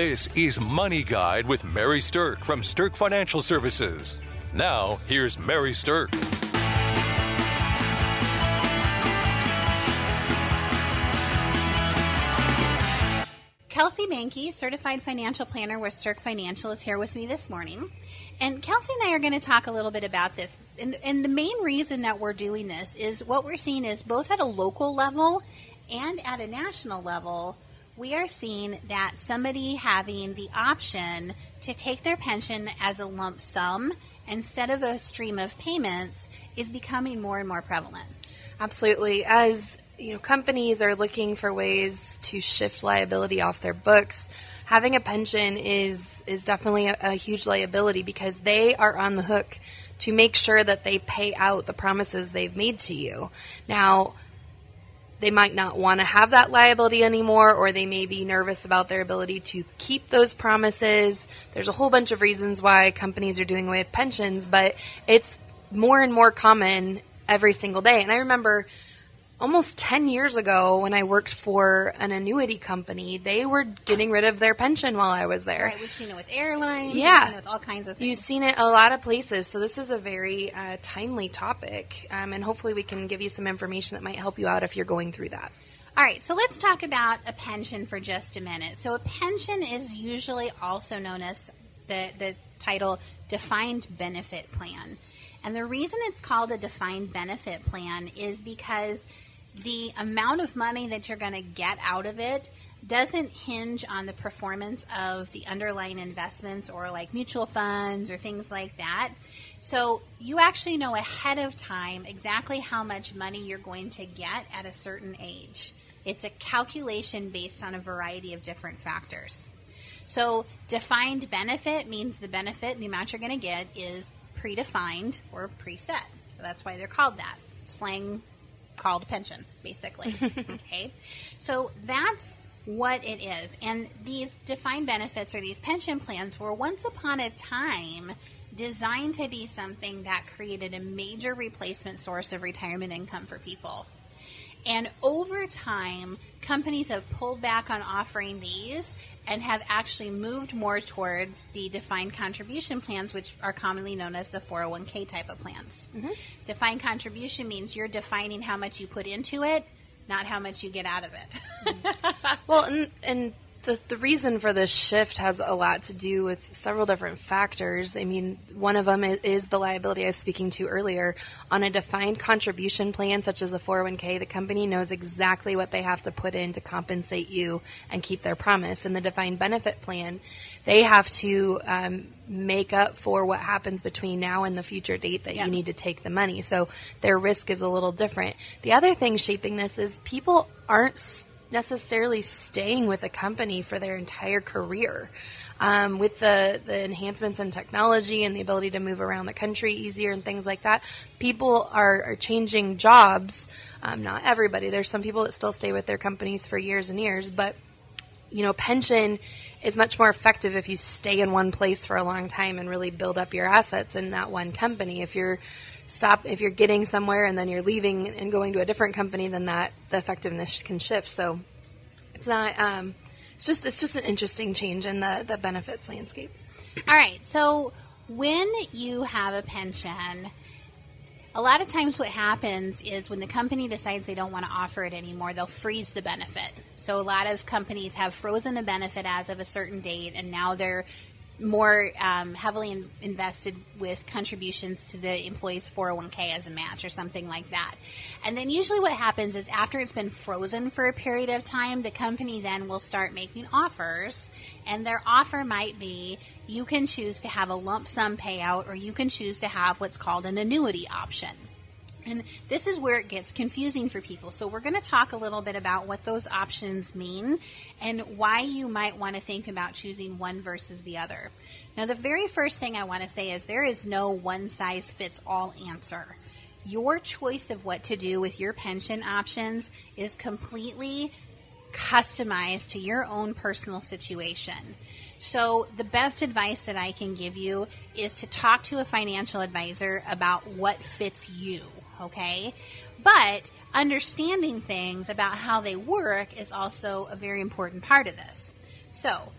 This is Money Guide with Mary Sterk from Sterk Financial Services. Now, here's Mary Sterk. Kelsey Bankey, certified financial planner with Sterk Financial, is here with me this morning. And Kelsey and I are going to talk a little bit about this. And, and the main reason that we're doing this is what we're seeing is both at a local level and at a national level, we are seeing that somebody having the option to take their pension as a lump sum instead of a stream of payments is becoming more and more prevalent. Absolutely. As you know, companies are looking for ways to shift liability off their books. Having a pension is is definitely a, a huge liability because they are on the hook to make sure that they pay out the promises they've made to you. Now, they might not want to have that liability anymore, or they may be nervous about their ability to keep those promises. There's a whole bunch of reasons why companies are doing away with pensions, but it's more and more common every single day. And I remember almost 10 years ago when I worked for an annuity company, they were getting rid of their pension while I was there. Right, we've seen it with airlines. Yeah. with all kinds of things. You've seen it a lot of places. So this is a very uh, timely topic. Um, and hopefully we can give you some information that might help you out if you're going through that. All right, so let's talk about a pension for just a minute. So a pension is usually also known as the, the title defined benefit plan. And the reason it's called a defined benefit plan is because the amount of money that you're going to get out of it doesn't hinge on the performance of the underlying investments or like mutual funds or things like that. So you actually know ahead of time exactly how much money you're going to get at a certain age. It's a calculation based on a variety of different factors. So defined benefit means the benefit, the amount you're going to get is predefined or preset. So that's why they're called that. Slang called pension, basically. okay. So that's what it is. And these defined benefits or these pension plans were once upon a time designed to be something that created a major replacement source of retirement income for people. And over time, companies have pulled back on offering these and have actually moved more towards the defined contribution plans, which are commonly known as the 401k type of plans. Mm-hmm. Defined contribution means you're defining how much you put into it, not how much you get out of it. Mm-hmm. well, and, and the, the reason for this shift has a lot to do with several different factors. I mean, one of them is, the liability I was speaking to earlier. On a defined contribution plan, such as a 401k, the company knows exactly what they have to put in to compensate you and keep their promise. In the defined benefit plan, they have to um, make up for what happens between now and the future date that yeah. you need to take the money. So their risk is a little different. The other thing shaping this is people aren't necessarily staying with a company for their entire career. Um, with the, the enhancements in technology and the ability to move around the country easier and things like that, people are, are changing jobs. Um, not everybody. There's some people that still stay with their companies for years and years, but you know, pension is much more effective if you stay in one place for a long time and really build up your assets in that one company. If you're stop if you're getting somewhere and then you're leaving and going to a different company, then that the effectiveness can shift. So it's not. Um, it's just it's just an interesting change in the the benefits landscape. All right. So when you have a pension. A lot of times, what happens is when the company decides they don't want to offer it anymore, they'll freeze the benefit. So, a lot of companies have frozen a benefit as of a certain date, and now they're more um, heavily in, invested with contributions to the employee's 401k as a match or something like that. And then usually what happens is after it's been frozen for a period of time, the company then will start making offers. And their offer might be you can choose to have a lump sum payout or you can choose to have what's called an annuity option. And this is where it gets confusing for people. So, we're going to talk a little bit about what those options mean and why you might want to think about choosing one versus the other. Now, the very first thing I want to say is there is no one size fits all answer. Your choice of what to do with your pension options is completely customized to your own personal situation. So, the best advice that I can give you is to talk to a financial advisor about what fits you okay? But understanding things about how they work is also a very important part of this. So,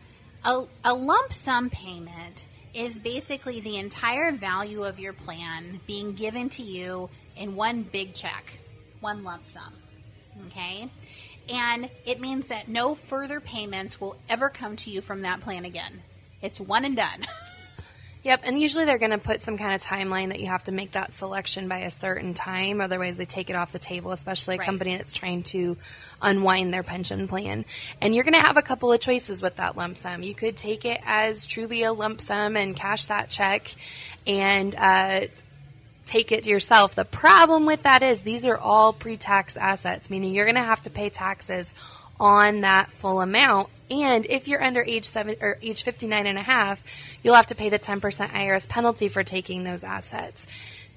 A, a lump sum payment is basically the entire value of your plan being given to you in one big check, one lump sum. Okay? And it means that no further payments will ever come to you from that plan again. It's one and done. Yep, and usually they're going to put some kind of timeline that you have to make that selection by a certain time. Otherwise, they take it off the table, especially a Right. company that's trying to unwind their pension plan. And you're going to have a couple of choices with that lump sum. You could take it as truly a lump sum and cash that check and uh, take it to yourself. The problem with that is these are all pre tax assets, meaning you're going to have to pay taxes on that full amount. And if you're under age seven or age 59 and a half, you'll have to pay the 10% IRS penalty for taking those assets.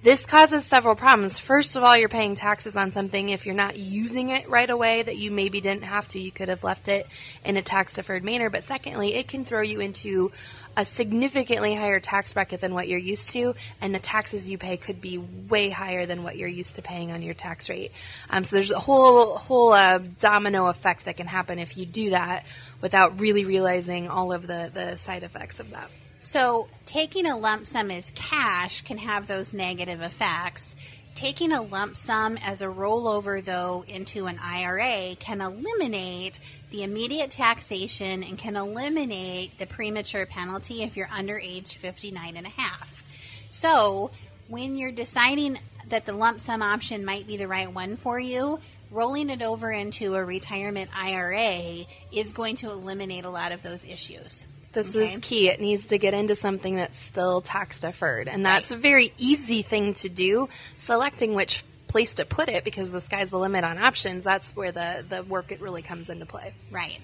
This causes several problems. First of all, you're paying taxes on something if you're not using it right away that you maybe didn't have to. You could have left it in a tax deferred manner. But secondly, it can throw you into a significantly higher tax bracket than what you're used to, and the taxes you pay could be way higher than what you're used to paying on your tax rate. Um, so there's a whole whole uh, domino effect that can happen if you do that without really realizing all of the, the side effects of that. So, taking a lump sum as cash can have those negative effects. Taking a lump sum as a rollover, though, into an IRA can eliminate the immediate taxation and can eliminate the premature penalty if you're under age 59 and a half. So, when you're deciding that the lump sum option might be the right one for you, rolling it over into a retirement IRA is going to eliminate a lot of those issues. This Okay. is key. It needs to get into something that's still tax deferred. And that's a very easy thing to do, selecting which place to put it because the sky's the limit on options. That's where the, the work it really comes into play. Right.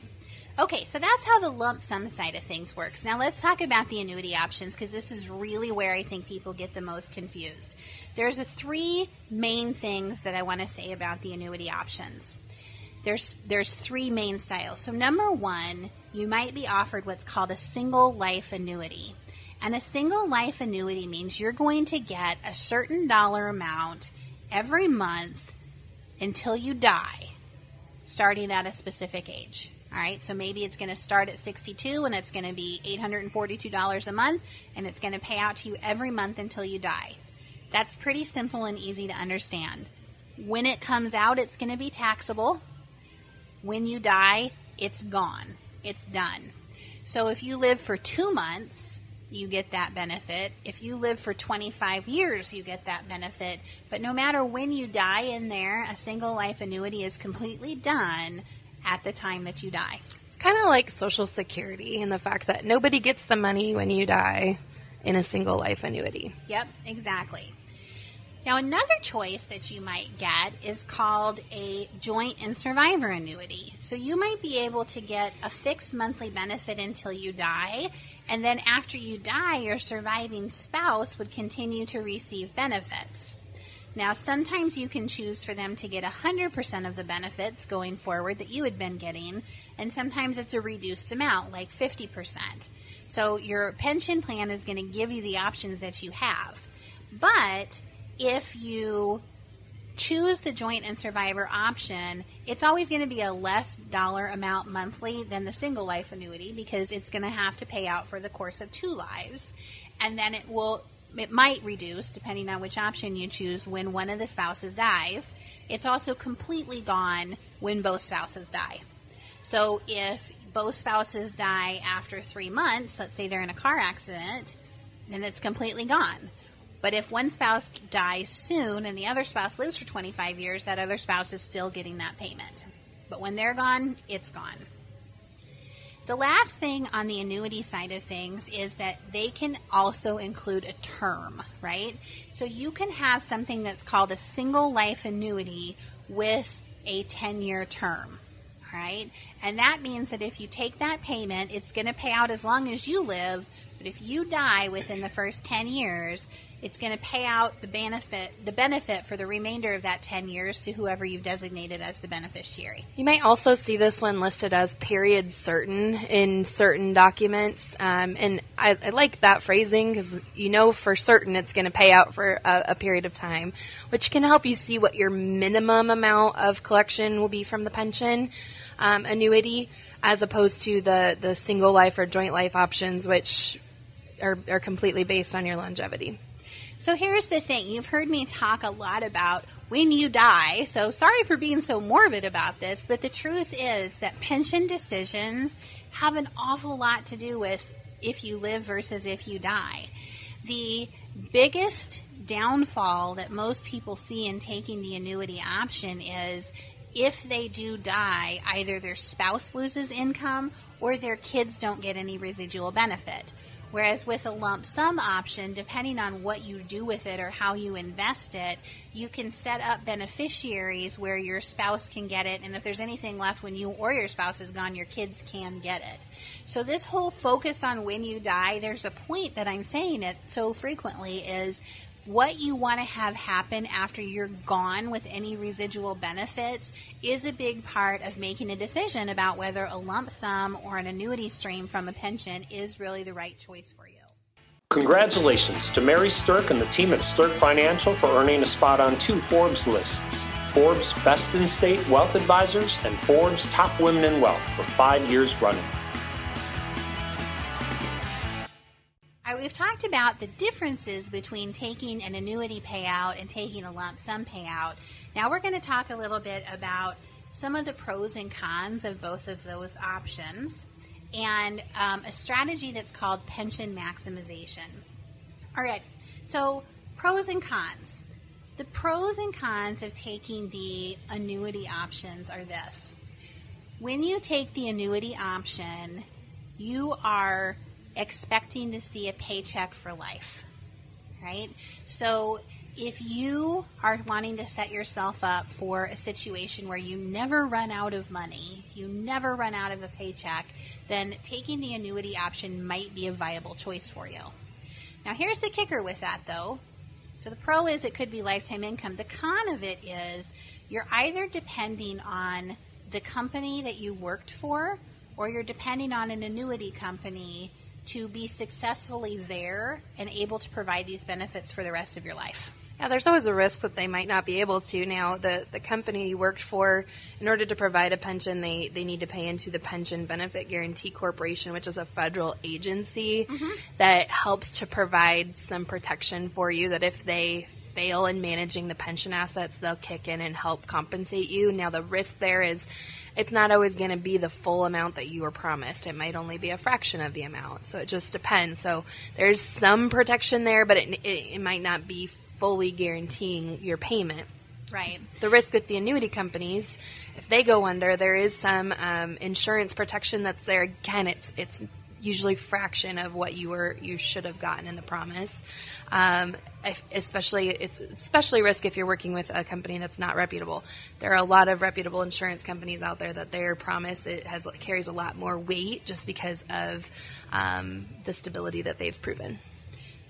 Okay, so that's how the lump sum side of things works. Now let's talk about the annuity options because this is really where I think people get the most confused. There's a three main things that I want to say about the annuity options. There's there's three main styles. So number 1, you might be offered what's called a single life annuity. And a single life annuity means you're going to get a certain dollar amount every month until you die starting at a specific age. All right, so maybe it's going to start at 62 and it's going to be $842 a month and it's going to pay out to you every month until you die. That's pretty simple and easy to understand. When it comes out, it's going to be taxable. When you die, it's gone. It's done. So if you live for two months, you get that benefit. If you live for 25 years, you get that benefit. But no matter when you die in there, a single life annuity is completely done at the time that you die. It's kind of like Social Security and the fact that nobody gets the money when you die in a single life annuity. Yep, exactly. Now, another choice that you might get is called a joint and survivor annuity. So, you might be able to get a fixed monthly benefit until you die, and then after you die, your surviving spouse would continue to receive benefits. Now, sometimes you can choose for them to get 100% of the benefits going forward that you had been getting, and sometimes it's a reduced amount, like 50%. So, your pension plan is going to give you the options that you have. But if you choose the joint and survivor option, it's always going to be a less dollar amount monthly than the single life annuity because it's going to have to pay out for the course of two lives. And then it will it might reduce depending on which option you choose when one of the spouses dies. It's also completely gone when both spouses die. So if both spouses die after 3 months, let's say they're in a car accident, then it's completely gone. But if one spouse dies soon and the other spouse lives for 25 years, that other spouse is still getting that payment. But when they're gone, it's gone. The last thing on the annuity side of things is that they can also include a term, right? So you can have something that's called a single life annuity with a 10 year term, right? And that means that if you take that payment, it's going to pay out as long as you live, but if you die within the first 10 years, it's going to pay out the benefit the benefit for the remainder of that 10 years to whoever you've designated as the beneficiary. You may also see this one listed as period certain in certain documents. Um, and I, I like that phrasing because you know for certain it's going to pay out for a, a period of time, which can help you see what your minimum amount of collection will be from the pension um, annuity. as opposed to the, the single life or joint life options, which are, are completely based on your longevity. So here's the thing you've heard me talk a lot about when you die. So sorry for being so morbid about this, but the truth is that pension decisions have an awful lot to do with if you live versus if you die. The biggest downfall that most people see in taking the annuity option is if they do die, either their spouse loses income or their kids don't get any residual benefit. Whereas with a lump sum option, depending on what you do with it or how you invest it, you can set up beneficiaries where your spouse can get it. And if there's anything left when you or your spouse is gone, your kids can get it. So, this whole focus on when you die, there's a point that I'm saying it so frequently is what you want to have happen after you're gone with any residual benefits is a big part of making a decision about whether a lump sum or an annuity stream from a pension is really the right choice for you. Congratulations to Mary Sterk and the team at Sterk Financial for earning a spot on two Forbes lists Forbes Best in State Wealth Advisors and Forbes Top Women in Wealth for five years running. Talked about the differences between taking an annuity payout and taking a lump sum payout. Now we're going to talk a little bit about some of the pros and cons of both of those options and um, a strategy that's called pension maximization. All right, so pros and cons. The pros and cons of taking the annuity options are this. When you take the annuity option, you are expecting to see a paycheck for life, right? So if you are wanting to set yourself up for a situation where you never run out of money, you never run out of a paycheck, then taking the annuity option might be a viable choice for you. Now, here's the kicker with that, though. So, the pro is it could be lifetime income. The con of it is you're either depending on the company that you worked for or you're depending on an annuity company to be successfully there and able to provide these benefits for the rest of your life. Yeah, there's always a risk that they might not be able to. Now, the, the company you worked for, in order to provide a pension, they, they need to pay into the Pension Benefit Guaranty Corporation, which is a federal agency mm-hmm. that helps to provide some protection for you that if they fail in managing the pension assets, they'll kick in and help compensate you. Now, the risk there is it's not always going to be the full amount that you were promised. It might only be a fraction of the amount. So it just depends. So there's some protection there, but it, it, it might not be fully guaranteeing your payment. Right. The risk with the annuity companies, if they go under, there is some um, insurance protection that's there. Again, it's it's usually fraction of what you were you should have gotten in the promise. Um, especially it's especially risk if you're working with a company that's not reputable. There are a lot of reputable insurance companies out there that their promise it has carries a lot more weight just because of um, the stability that they've proven.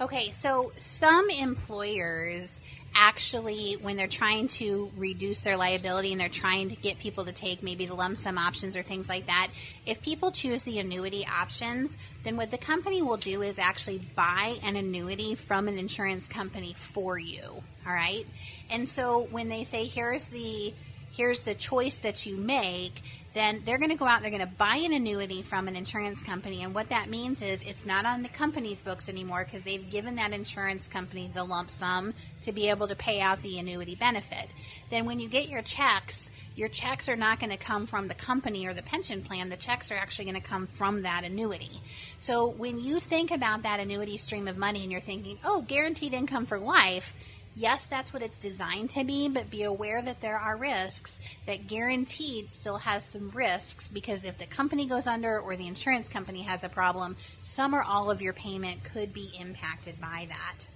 Okay, so some employers actually, when they're trying to reduce their liability and they're trying to get people to take maybe the lump sum options or things like that, if people choose the annuity options, then what the company will do is actually buy an annuity from an insurance company for you. All right? And so when they say, here's the here's the choice that you make, then they're going to go out and they're going to buy an annuity from an insurance company. And what that means is it's not on the company's books anymore because they've given that insurance company the lump sum to be able to pay out the annuity benefit. Then when you get your checks, your checks are not going to come from the company or the pension plan. The checks are actually going to come from that annuity. So when you think about that annuity stream of money and you're thinking, oh, guaranteed income for life, yes, that's what it's designed to be, but be aware that there are risks, that guaranteed still has some risks because if the company goes under or the insurance company has a problem, some or all of your payment could be impacted by that.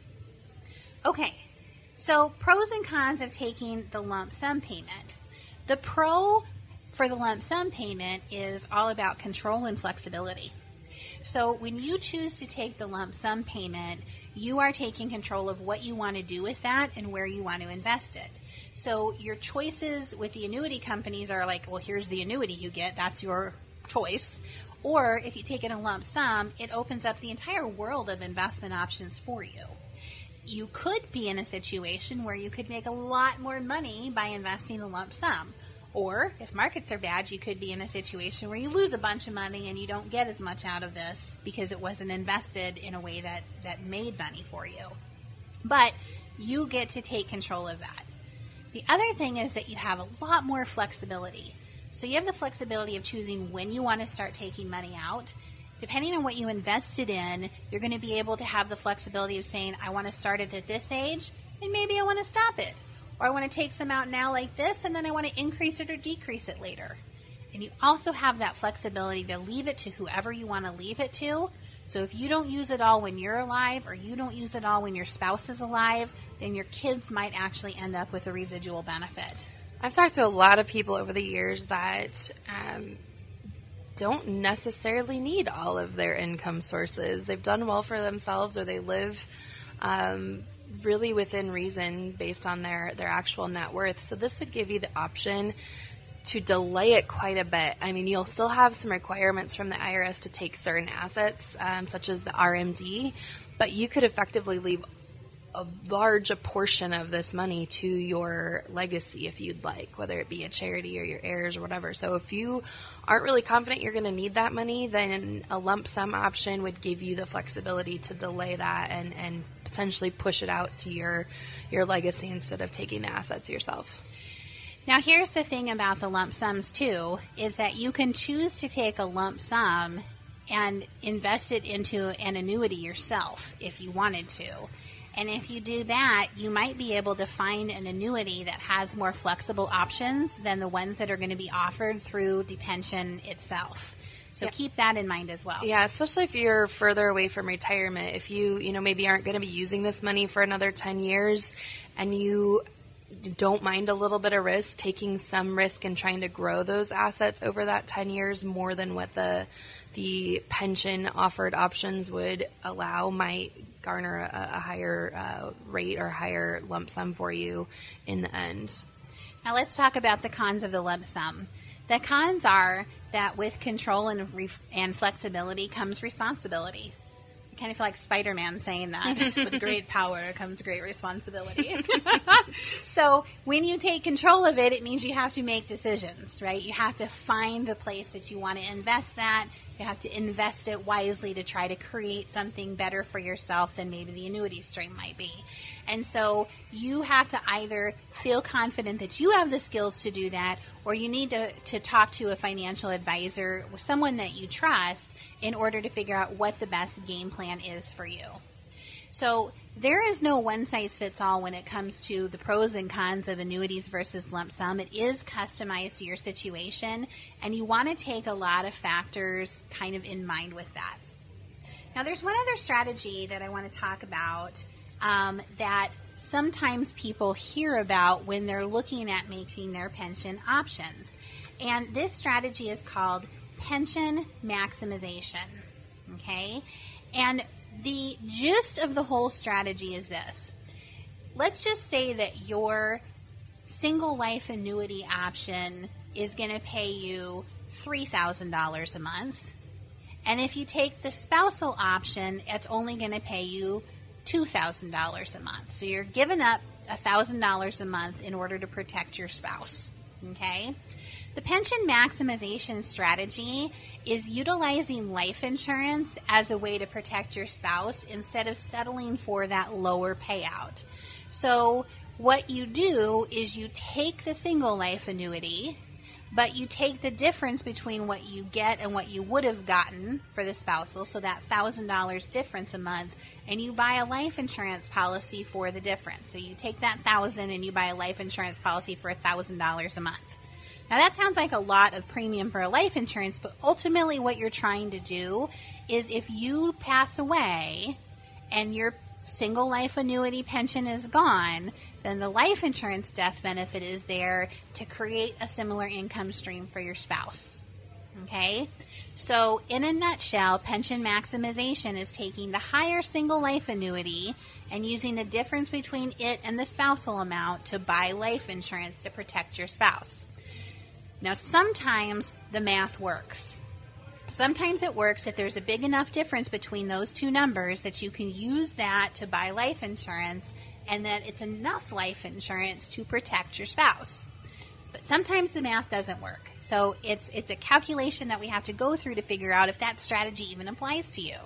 Okay, so pros and cons of taking the lump sum payment. The pro for the lump sum payment is all about control and flexibility. So when you choose to take the lump sum payment, you are taking control of what you want to do with that and where you want to invest it. So your choices with the annuity companies are like, well, here's the annuity you get, that's your choice. Or if you take it in a lump sum, it opens up the entire world of investment options for you. You could be in a situation where you could make a lot more money by investing a lump sum. Or if markets are bad, you could be in a situation where you lose a bunch of money and you don't get as much out of this because it wasn't invested in a way that, that made money for you. But you get to take control of that. The other thing is that you have a lot more flexibility. So you have the flexibility of choosing when you want to start taking money out. Depending on what you invested in, you're going to be able to have the flexibility of saying, I want to start it at this age, and maybe I want to stop it. Or I want to take some out now like this, and then I want to increase it or decrease it later. And you also have that flexibility to leave it to whoever you want to leave it to. So if you don't use it all when you're alive, or you don't use it all when your spouse is alive, then your kids might actually end up with a residual benefit. I've talked to a lot of people over the years that um, don't necessarily need all of their income sources. They've done well for themselves, or they live um, really within reason based on their their actual net worth. So this would give you the option to delay it quite a bit. I mean, you'll still have some requirements from the IRS to take certain assets, um, such as the RMD, but you could effectively leave a large a portion of this money to your legacy if you'd like, whether it be a charity or your heirs or whatever. So if you aren't really confident you're going to need that money, then a lump sum option would give you the flexibility to delay that and, and potentially push it out to your your legacy instead of taking the assets yourself. Now, here's the thing about the lump sums, too, is that you can choose to take a lump sum and invest it into an annuity yourself if you wanted to. And if you do that, you might be able to find an annuity that has more flexible options than the ones that are going to be offered through the pension itself. So keep that in mind as well. Yeah, especially if you're further away from retirement. If you, you know, maybe aren't going to be using this money for another 10 years and you don't mind a little bit of risk, taking some risk and trying to grow those assets over that 10 years more than what the the pension offered options would allow might garner a, a higher uh, rate or higher lump sum for you in the end. Now let's talk about the cons of the lump sum. The cons are that with control and, and flexibility comes responsibility. Kind of feel like Spider Man saying that. With great power comes great responsibility. so, when you take control of it, it means you have to make decisions, right? You have to find the place that you want to invest that. You have to invest it wisely to try to create something better for yourself than maybe the annuity stream might be. And so you have to either feel confident that you have the skills to do that, or you need to, to talk to a financial advisor, someone that you trust, in order to figure out what the best game plan is for you. So there is no one size fits all when it comes to the pros and cons of annuities versus lump sum. It is customized to your situation, and you want to take a lot of factors kind of in mind with that. Now, there's one other strategy that I want to talk about um, that sometimes people hear about when they're looking at making their pension options. And this strategy is called pension maximization. Okay? And the gist of the whole strategy is this let's just say that your single life annuity option is going to pay you $3,000 a month. And if you take the spousal option, it's only going to pay you $2,000 a month. So you're giving up $1,000 a month in order to protect your spouse. Okay? The pension maximization strategy is utilizing life insurance as a way to protect your spouse instead of settling for that lower payout. So, what you do is you take the single life annuity, but you take the difference between what you get and what you would have gotten for the spousal, so that $1,000 difference a month, and you buy a life insurance policy for the difference. So you take that 1000 and you buy a life insurance policy for a $1,000 a month. Now, that sounds like a lot of premium for a life insurance, but ultimately, what you're trying to do is if you pass away and your single life annuity pension is gone, then the life insurance death benefit is there to create a similar income stream for your spouse. Okay? So, in a nutshell, pension maximization is taking the higher single life annuity and using the difference between it and the spousal amount to buy life insurance to protect your spouse. Now, sometimes the math works. Sometimes it works if there's a big enough difference between those two numbers that you can use that to buy life insurance and that it's enough life insurance to protect your spouse. But sometimes the math doesn't work. So it's it's a calculation that we have to go through to figure out if that strategy even applies to you.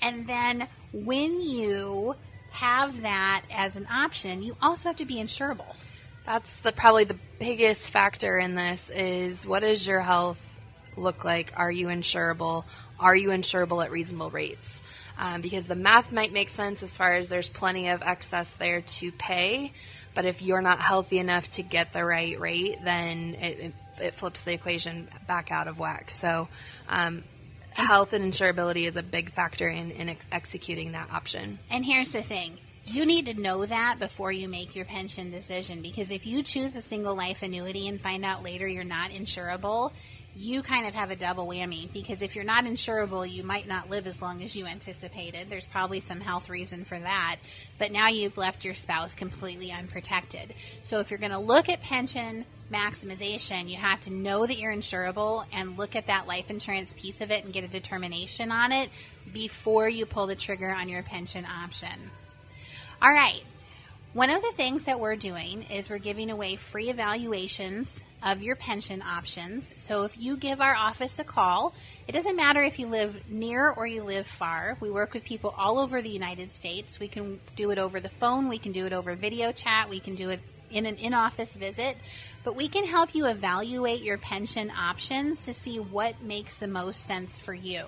And then when you have that as an option, you also have to be insurable. That's the probably the biggest factor in this is what does your health look like? Are you insurable? Are you insurable at reasonable rates? Um, because the math might make sense as far as there's plenty of excess there to pay, but if you're not healthy enough to get the right rate, then it, it, flips the equation back out of whack. So, um, health and insurability is a big factor in, in ex- executing that option. And here's the thing you need to know that before you make your pension decision because if you choose a single life annuity and find out later you're not insurable, you kind of have a double whammy because if you're not insurable, you might not live as long as you anticipated. There's probably some health reason for that, but now you've left your spouse completely unprotected. So if you're going to look at pension maximization, you have to know that you're insurable and look at that life insurance piece of it and get a determination on it before you pull the trigger on your pension option. All right. One of the things that we're doing is we're giving away free evaluations of your pension options. So if you give our office a call, it doesn't matter if you live near or you live far. We work with people all over the United States. We can do it over the phone, we can do it over video chat, we can do it in an in office visit, but we can help you evaluate your pension options to see what makes the most sense for you.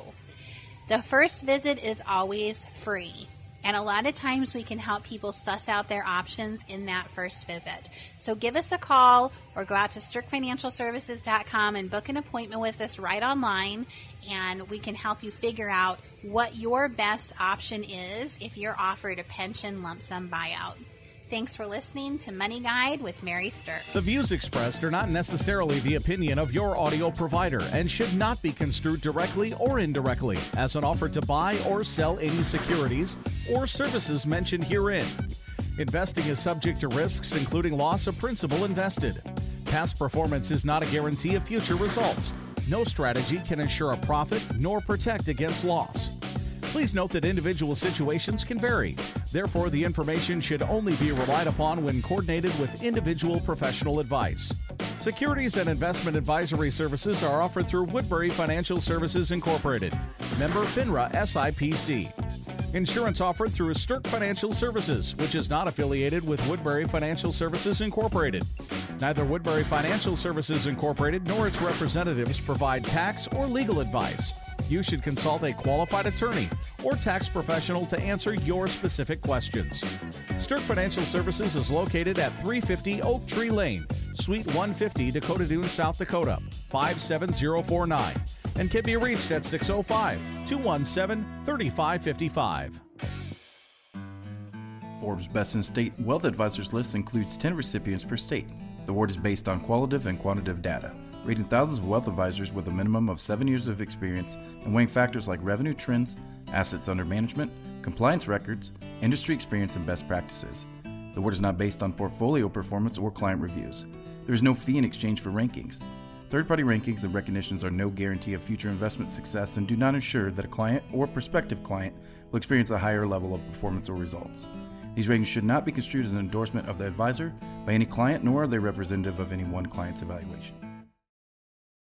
The first visit is always free. And a lot of times we can help people suss out their options in that first visit. So give us a call or go out to SterkFinancialServices.com and book an appointment with us right online, and we can help you figure out what your best option is if you're offered a pension lump sum buyout. Thanks for listening to Money Guide with Mary Sterk. The views expressed are not necessarily the opinion of your audio provider and should not be construed directly or indirectly as an offer to buy or sell any securities or services mentioned herein. Investing is subject to risks, including loss of principal invested. Past performance is not a guarantee of future results. No strategy can ensure a profit nor protect against loss. Please note that individual situations can vary. Therefore, the information should only be relied upon when coordinated with individual professional advice. Securities and investment advisory services are offered through Woodbury Financial Services Incorporated, member FINRA SIPC. Insurance offered through Sterk Financial Services, which is not affiliated with Woodbury Financial Services Incorporated. Neither Woodbury Financial Services Incorporated nor its representatives provide tax or legal advice you should consult a qualified attorney or tax professional to answer your specific questions. Sterk Financial Services is located at 350 Oak Tree Lane, Suite 150, Dakota Dunes, South Dakota, 57049, and can be reached at 605 217 3555. Forbes Best in State Wealth Advisors list includes 10 recipients per state. The award is based on qualitative and quantitative data rating thousands of wealth advisors with a minimum of seven years of experience and weighing factors like revenue trends, assets under management, compliance records, industry experience, and best practices. The award is not based on portfolio performance or client reviews. There is no fee in exchange for rankings. Third party rankings and recognitions are no guarantee of future investment success and do not ensure that a client or prospective client will experience a higher level of performance or results. These ratings should not be construed as an endorsement of the advisor by any client, nor are they representative of any one client's evaluation.